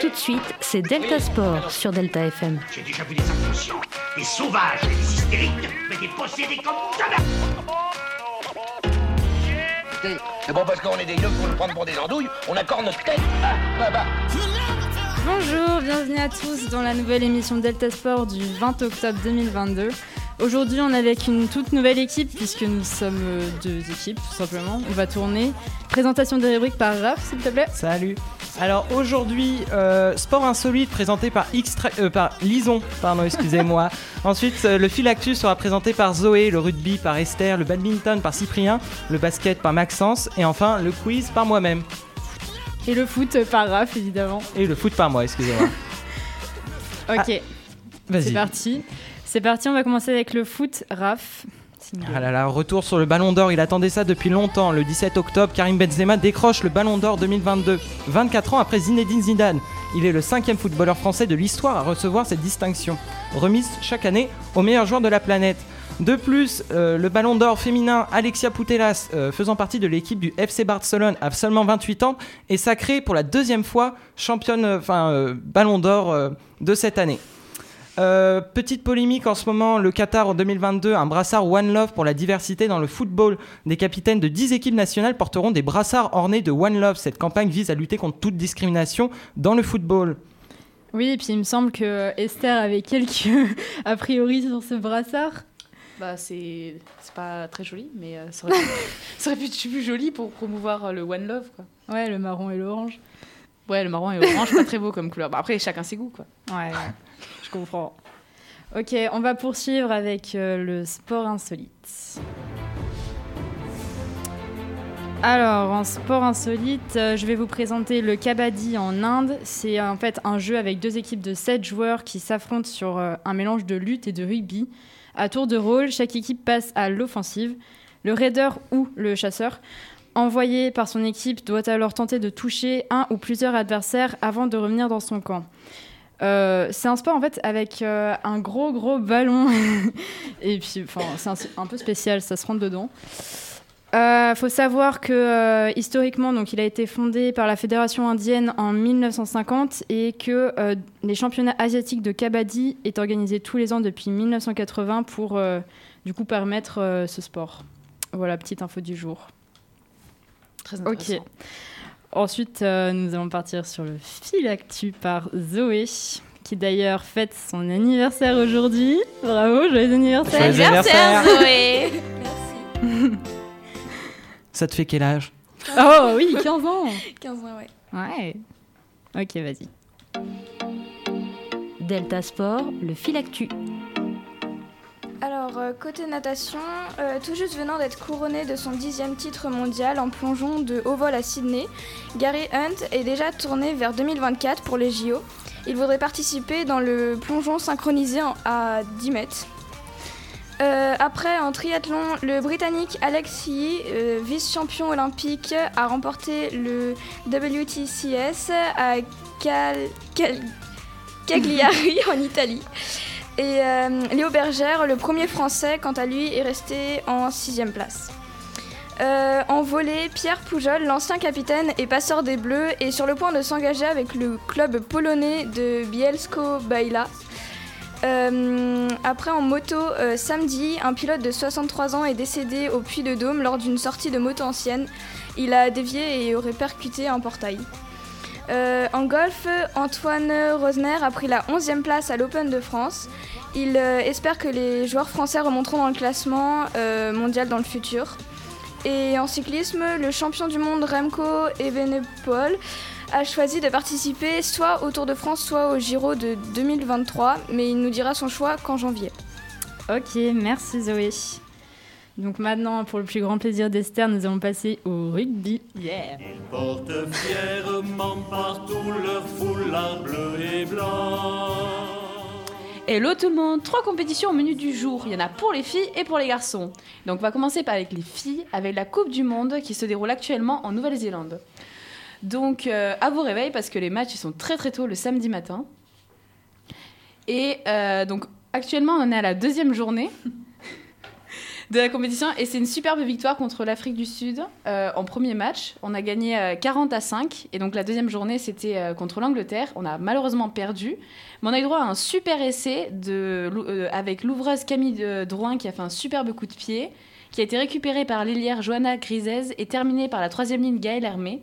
Tout de suite, c'est Delta Sport sur Delta FM. J'ai déjà vu des inconscients, des sauvages, des hystériques, mais des possédés comme jamais C'est bon parce qu'on est des yeux pour nous prendre pour des andouilles, on accorde notre tête. Ah, bah, bah. Bonjour, bienvenue à tous dans la nouvelle émission Delta Sport du 20 octobre 2022. Aujourd'hui, on est avec une toute nouvelle équipe puisque nous sommes deux équipes tout simplement. On va tourner. Présentation des rubriques par Raph, s'il te plaît. Salut. Alors aujourd'hui, euh, sport insolite présenté par euh, par Lison, pardon, excusez-moi. Ensuite, euh, le fil actu sera présenté par Zoé, le rugby par Esther, le badminton par Cyprien, le basket par Maxence et enfin le quiz par moi-même. Et le foot par Raph, évidemment. Et le foot par moi, excusez-moi. Ok, c'est Vas-y. parti. C'est parti, on va commencer avec le foot. Raph. Ah là là, retour sur le Ballon d'Or, il attendait ça depuis longtemps. Le 17 octobre, Karim Benzema décroche le Ballon d'Or 2022, 24 ans après Zinedine Zidane. Il est le cinquième footballeur français de l'histoire à recevoir cette distinction, remise chaque année au meilleur joueur de la planète. De plus, euh, le Ballon d'Or féminin Alexia Putellas, euh, faisant partie de l'équipe du FC Barcelone à seulement 28 ans, est sacrée pour la deuxième fois championne, enfin euh, Ballon d'Or de cette année. Euh, petite polémique en ce moment, le Qatar en 2022, un brassard One Love pour la diversité dans le football. Des capitaines de 10 équipes nationales porteront des brassards ornés de One Love. Cette campagne vise à lutter contre toute discrimination dans le football. Oui, et puis il me semble que Esther avait quelques a priori sur ce brassard. Bah, c'est c'est pas très joli, mais euh, ça, aurait pu, ça aurait pu être plus joli pour promouvoir euh, le One Love, quoi. Ouais, le marron et l'orange. Ouais, le marron et orange, pas très beau comme couleur. Bah, après, chacun ses goûts, quoi. Ouais, Ok, on va poursuivre avec euh, le sport insolite. Alors, en sport insolite, euh, je vais vous présenter le kabaddi en Inde. C'est en fait un jeu avec deux équipes de 7 joueurs qui s'affrontent sur euh, un mélange de lutte et de rugby. À tour de rôle, chaque équipe passe à l'offensive. Le raider ou le chasseur, envoyé par son équipe, doit alors tenter de toucher un ou plusieurs adversaires avant de revenir dans son camp. Euh, c'est un sport en fait avec euh, un gros gros ballon et puis c'est un, un peu spécial, ça se rentre dedans. Euh, faut savoir que historiquement, donc, il a été fondé par la Fédération indienne en 1950 et que les championnats asiatiques de kabaddi est organisé tous les ans depuis 1980 pour du coup permettre ce sport. Voilà, petite info du jour. Très Ok. Ensuite, euh, nous allons partir sur le fil actu par Zoé, qui d'ailleurs fête son anniversaire aujourd'hui. Bravo, joyeux anniversaire. Joyeux anniversaire. Zoé Ça te fait quel âge? Oh oui, 15 ans. 15 ans, ouais. Ouais. Ok, vas-y. Delta Sport, le fil actu. Alors, euh, côté natation, euh, tout juste venant d'être couronné de son dixième titre mondial en plongeon de haut vol à Sydney, Gary Hunt est déjà tourné vers 2024 pour les JO. Il voudrait participer dans le plongeon synchronisé à 10 mètres. Euh, après, en triathlon, le Britannique Alex Yee, euh, vice-champion olympique, a remporté le WTCS à Cagliari en Italie. Et euh, Léo Bergère, le premier français, quant à lui, est resté en sixième place. Euh, en volée, Pierre Poujol, l'ancien capitaine et passeur des Bleus, est sur le point de s'engager avec le club polonais de Bielsko-Biała. Euh, après, en moto, samedi, un pilote de 63 ans est décédé au Puy de Dôme lors d'une sortie de moto ancienne. Il a dévié et aurait percuté un portail. Euh, en golf, Antoine Rosner a pris la 11e place à l'Open de France. Il euh, espère que les joueurs français remonteront dans le classement euh, mondial dans le futur. Et en cyclisme, le champion du monde Remco Evenepoel a choisi de participer soit au Tour de France, soit au Giro de 2023, mais il nous dira son choix qu'en janvier. Ok, merci Zoé. Donc maintenant, pour le plus grand plaisir d'Esther, nous allons passer au rugby. Yeah Ils portent fièrement partout leur foulard bleu et blanc. Hello tout le monde, trois compétitions au menu du jour. Il y en a pour les filles et pour les garçons. Donc on va commencer par avec les filles, avec la Coupe du Monde qui se déroule actuellement en Nouvelle-Zélande. Donc euh, à vos réveils parce que les matchs ils sont très très tôt le samedi matin. Et euh, donc actuellement on est à la deuxième journée. de la compétition. Et c'est une superbe victoire contre l'Afrique du Sud euh, en premier match. On a gagné euh, 40 à 5. Et donc la deuxième journée, c'était euh, contre l'Angleterre. On a malheureusement perdu. Mais on a eu droit à un super essai euh, avec l'ouvreuse Camille euh, Drouin qui a fait un superbe coup de pied, qui a été récupéré par l'ailière Johanna Grisez et terminé par la troisième ligne Gaëlle Hermé.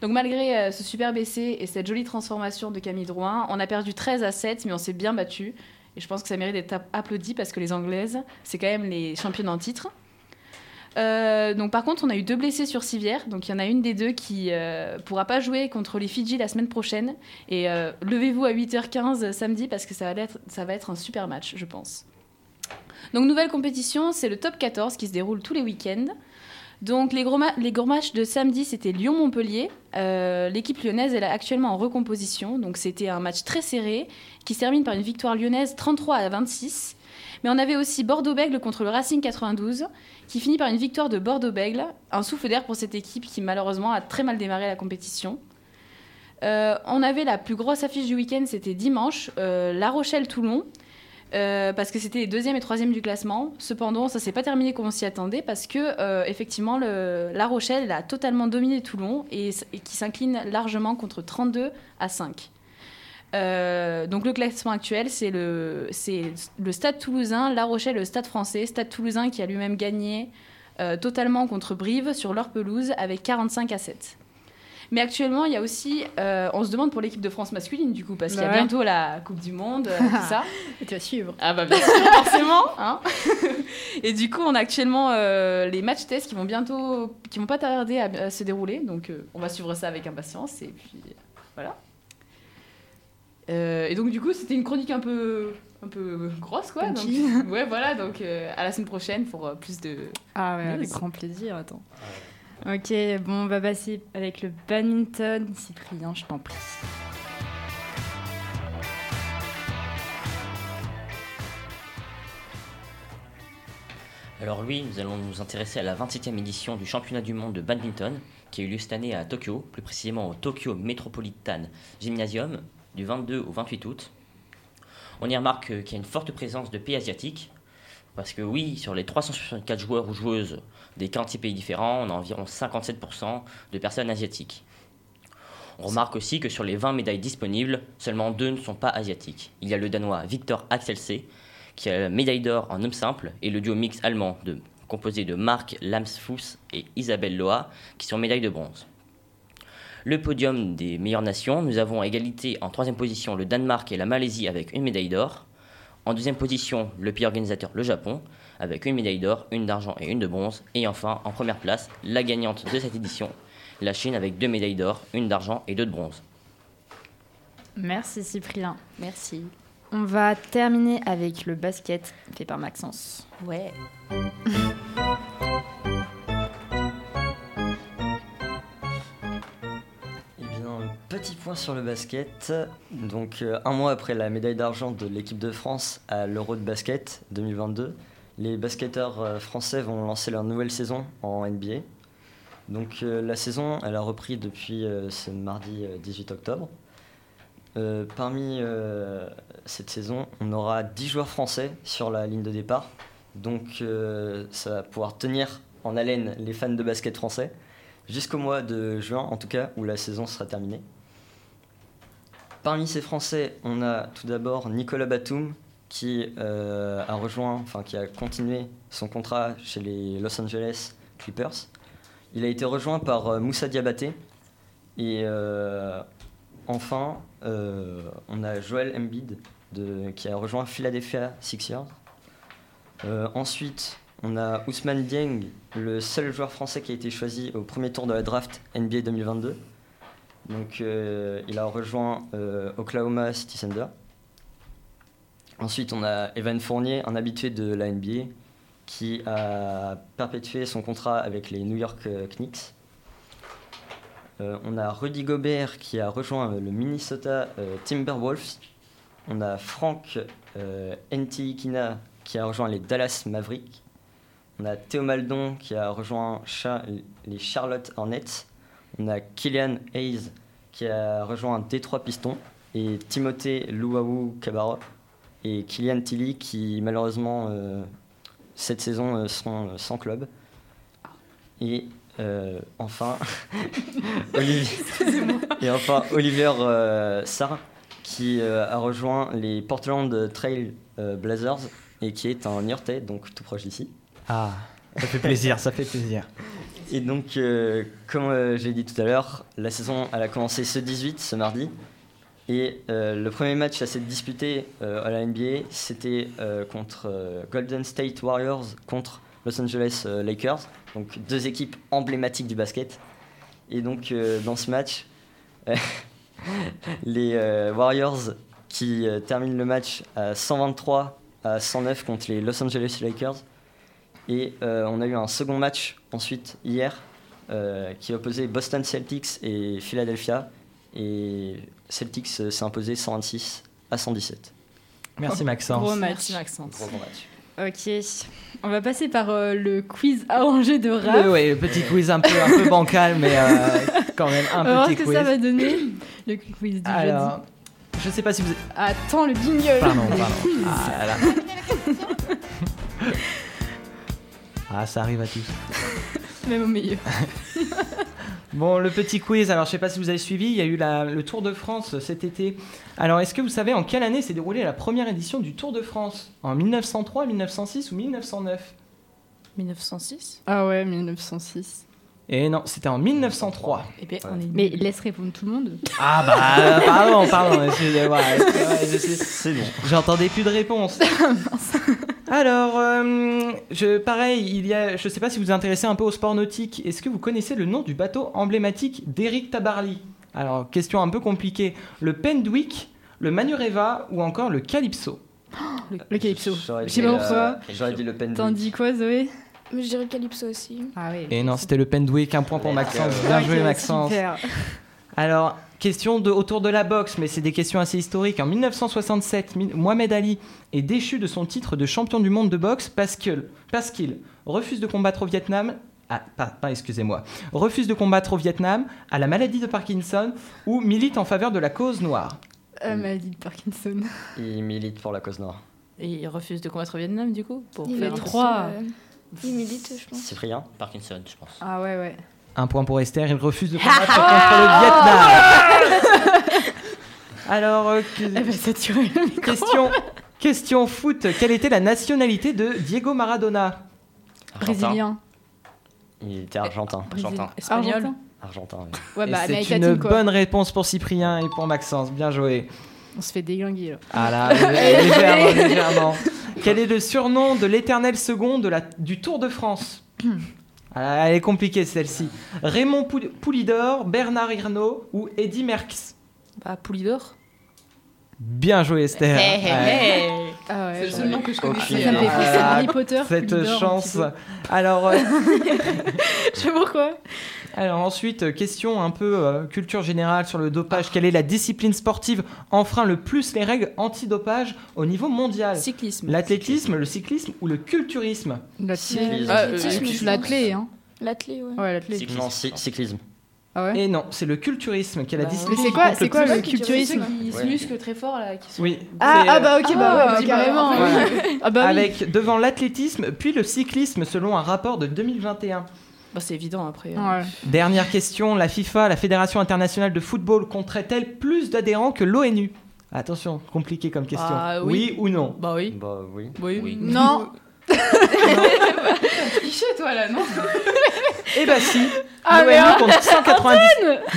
Donc malgré euh, ce superbe essai et cette jolie transformation de Camille Drouin, on a perdu 13 à 7, mais on s'est bien battu. Et je pense que ça mérite d'être app- applaudi parce que les Anglaises, c'est quand même les championnes en titre. Euh, donc par contre, on a eu deux blessés sur civière. Donc il y en a une des deux qui euh, pourra pas jouer contre les Fidji la semaine prochaine. Et euh, levez-vous à 8h15 samedi parce que ça va, être, ça va être un super match, je pense. Donc nouvelle compétition, c'est le top 14 qui se déroule tous les week-ends. Donc les gros, les matchs de samedi, c'était Lyon-Montpellier. Euh, L'équipe lyonnaise elle est actuellement en recomposition. Donc c'était un match très serré qui se termine par une victoire lyonnaise 33 à 26. Mais on avait aussi Bordeaux-Bègle contre le Racing 92 qui finit par une victoire de Bordeaux-Bègle. Un souffle d'air pour cette équipe qui malheureusement a très mal démarré la compétition. Euh, on avait la plus grosse affiche du week-end, c'était dimanche, euh, La Rochelle-Toulon. Euh, parce que c'était les deuxième et troisième du classement. Cependant, ça s'est pas terminé comme on s'y attendait parce que euh, effectivement, La Rochelle elle a totalement dominé Toulon et, qui s'incline largement contre 32 à 5. Euh, donc le classement actuel, c'est le, le Stade Toulousain, La Rochelle, le Stade Français, Stade Toulousain qui a lui-même gagné totalement contre Brive sur leur pelouse avec 45 à 7. Mais actuellement, il y a aussi, euh, on se demande pour l'équipe de France masculine du coup, parce qu'il y a ouais. bientôt la Coupe du Monde, euh, tout ça. Tu vas suivre. Ah bah bien sûr, forcément. hein. et du coup, on a actuellement euh, les matchs tests qui vont bientôt, qui vont pas tarder à, à se dérouler. Donc, euh, on va suivre ça avec impatience. Et puis, voilà. Euh, et donc, du coup, c'était une chronique un peu, un peu grosse, quoi. Donc, ouais, voilà. Donc, euh, à la semaine prochaine pour euh, plus de. Ah ouais, avec grand plaisir, attends. Ok, bon, on va passer avec le badminton. Cyprien, je t'en prie. Alors oui, nous allons nous intéresser à la 27e édition du championnat du monde de badminton qui a eu lieu cette année à Tokyo, plus précisément au Tokyo Metropolitan Gymnasium du 22 au 28 août. On y remarque qu'il y a une forte présence de pays asiatiques parce que oui, sur les 364 joueurs ou joueuses des 46 pays différents, on a environ 57% de personnes asiatiques. On remarque aussi que sur les 20 médailles disponibles, seulement deux ne sont pas asiatiques. Il y a le Danois Victor Axelsen qui a la médaille d'or en homme simple, et le duo mix allemand composé de Marc Lamsfuss et Isabelle Loa, qui sont médailles de bronze. Le podium des meilleures nations, nous avons à égalité en troisième position le Danemark et la Malaisie avec une médaille d'or. En deuxième position, le pays organisateur, le Japon, avec une médaille d'or, une d'argent et une de bronze. Et enfin, en première place, la gagnante de cette édition, la Chine avec deux médailles d'or, une d'argent et deux de bronze. Merci Cyprien. Merci. On va terminer avec le basket fait par Maxence. Ouais. point sur le basket. Donc, euh, un mois après la médaille d'argent de l'équipe de France à l'Euro de basket 2022, les basketteurs euh, français vont lancer leur nouvelle saison en NBA. Donc, euh, la saison, elle a repris depuis ce mardi euh, 18 octobre. Parmi cette saison, on aura 10 joueurs français sur la ligne de départ. Donc, ça va pouvoir tenir en haleine les fans de basket français jusqu'au mois de juin en tout cas où la saison sera terminée. Parmi ces Français, on a tout d'abord Nicolas Batum qui euh, a rejoint, enfin qui a continué son contrat chez les Los Angeles Clippers. Il a été rejoint par euh, Moussa Diabaté et euh, enfin on a Joel Embiid qui a rejoint Philadelphia Sixers. Ensuite, on a Ousmane Dieng, le seul joueur français qui a été choisi au premier tour de la draft NBA 2022. Donc, euh, il a rejoint euh, Oklahoma City Thunder. Ensuite, on a Evan Fournier, un habitué de la NBA, qui a perpétué son contrat avec les New York euh, Knicks. On a Rudy Gobert qui a rejoint le Minnesota Timberwolves. On a Frank Ntilikina qui a rejoint les Dallas Mavericks. On a Théo Maldon qui a rejoint les Charlotte Hornets. On a Kylian Hayes qui a rejoint Détroit Pistons. Et Timothée Luau Cabarro et Kylian Tilly qui malheureusement euh, cette saison euh, seront euh, sans club. Et euh, enfin, Olivier, et enfin, Oliver euh, Sarr, qui euh, a rejoint les Portland Trail euh, Blazers et qui est un Niortais, donc tout proche d'ici. Ah, ça fait plaisir, ça fait plaisir. Et donc, euh, comme euh, j'ai dit tout à l'heure, la saison a commencé ce 18, ce mardi. Et euh, le premier match à s'être disputé euh, à la NBA, c'était contre Golden State Warriors contre Los Angeles Lakers. Donc deux équipes emblématiques du basket. Et donc dans ce match, les Warriors qui terminent le match à 123 à 109 contre les Los Angeles Lakers. Et euh, on a eu un second match ensuite hier euh, qui opposait Boston Celtics et Philadelphia. Et Celtics euh, s'est imposé 126 à 117. Merci Maxence. Gros match. Merci Maxence. Gros bon match. Ok. On va passer par euh, le quiz arrangé de rap. Le, ouais, le petit quiz un peu, un peu bancal, mais euh, quand même On un va voir ce que quiz. ça va donner. Le quiz du Alors, jeudi. je sais pas si vous. Attends le jingle. Pardon, pardon. Ah, là, là. Ah, ça arrive à tous. Même au milieu. Bon, le petit quiz, alors je sais pas si vous avez suivi, il y a eu la- le Tour de France cet été. Alors, est-ce que vous savez en quelle année s'est déroulée la première édition du Tour de France? En 1903, 1906 ou 1909 1906 Ah ouais, 1906. Et non, c'était en 1903. Eh bien, on est Mais laisse répondre tout le monde. Ah bah, pardon, pardon, suis- C'est bon. J'entendais plus de réponse. Alors, euh, je, pareil, il y a, je sais pas si vous vous intéressez un peu au sport nautique. Est-ce que vous connaissez le nom du bateau emblématique d'Eric Tabarly? Alors, question un peu compliquée. Le Pendwick, le Manureva ou encore le Calypso? Le, le Calypso. J'aurais Je sais dit, pas euh, pourquoi. J'aurais dit le pen. T'en dis quoi, Zoé? Mais je dirais Calypso aussi. Ah oui. Et non, c'était le Pendwick, un point pour Maxence. Bien joué, Maxence. Super. Alors, question de, autour de la boxe, mais c'est des questions assez historiques. En 1967, Mi- Mohamed Ali est déchu de son titre de champion du monde de boxe parce qu'il refuse de combattre au Vietnam. Ah, pas, pas, excusez-moi. Refuse de combattre au Vietnam, à la maladie de Parkinson ou milite en faveur de la cause noire. Euh, maladie de Parkinson. Il milite pour la cause noire. Et il refuse de combattre au Vietnam, du coup pour Il faire est trois. euh, il milite, je pense. Cyprien? Parkinson, je pense. Ah ouais, ouais. Un point pour Esther, il refuse de combattre contre le Vietnam. Alors, euh, que- le micro. question, question foot. Quelle était la nationalité de Diego Maradona? Argentin. Brésilien. Il était argentin. Argentin. Espagnol. Argentin. Oui. Ouais, bah, c'est une quoi. bonne réponse pour Cyprien et pour Maxence. Bien joué. On se fait déglinguer, là. Ah là, légèrement, légèrement. Quel est le surnom de l'éternel second de la, du Tour de France? Elle est compliquée celle-ci. Raymond Pou- Poulidor, Bernard Hinault ou Eddy Merckx? Bah, Poulidor. Bien joué Esther. Hey, hey, Ouais. hey. Ah ouais, C'est le seul nom que je connaissais. Ça me fait idée. penser à Ah, Harry Potter. Cette chance. Alors, euh, Je sais pourquoi. alors ensuite, euh, question un peu euh, culture générale sur le dopage. Quelle est la discipline sportive enfreint le plus les règles antidopage au niveau mondial? Cyclisme. L'athlétisme, le cyclisme ou le culturisme? Cyclisme. Ah, euh, L'athlétisme, euh, L'athlé, hein. L'athlé, ouais. Ouais, l'athlé. Cyclisme. Ah ouais Et non, c'est le culturisme qui est la Bah, discipline. Mais c'est quoi, c'est quoi le culturisme Qui se musclent très fort, là. Qui sont... Oui. Ah, ah euh, bah ok, bah, Ah, ouais, bah, bah, carrément. ouais. Ah bah oui. avec devant l'athlétisme puis le cyclisme selon un rapport de 2021. Bah, c'est évident après. Ouais. Dernière question, la FIFA, la Fédération internationale de football, compterait-elle plus d'adhérents que l'ONU? Attention, compliqué comme question. Ah, oui. ou non? Bah oui. Bah oui. Oui. Oui. Non. Cliché, toi, là, non Eh bah si Ah, L'ONU compte 190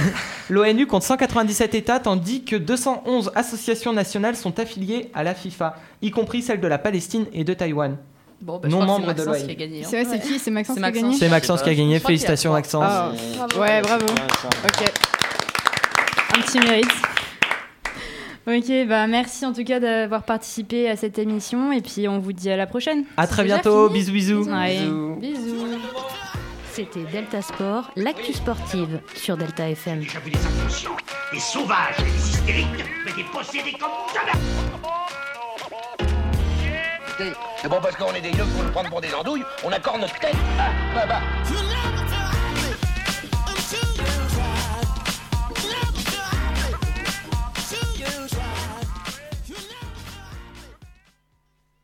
L'ONU compte 197 États tandis que 211 associations nationales sont affiliées à la FIFA, y compris celles de la Palestine et de Taïwan. Bon, bah, Non membre de c'est Maxence l'ONU. qui a gagné. hein. C'est vrai, c'est qui C'est Maxence qui a gagné C'est Maxence qui a gagné, félicitations. Maxence. Ah. Bravo. Ouais, bravo. Ouais, Ok. Un petit mérite. Ok, bah merci en tout cas d'avoir participé à cette émission et puis on vous dit à la prochaine. À très bientôt, fini bisous bisous. Ouais. Bisous. Bisous. C'était Delta Sport, l'actu sportive sur Delta FM. J'ai vu des inconscients, des sauvages, des hystériques, mais des possédés comme jamais. C'est bon parce qu'on est des yeux pour nous prendre pour des andouilles, on accorde notre tête. Ah, bah, bah.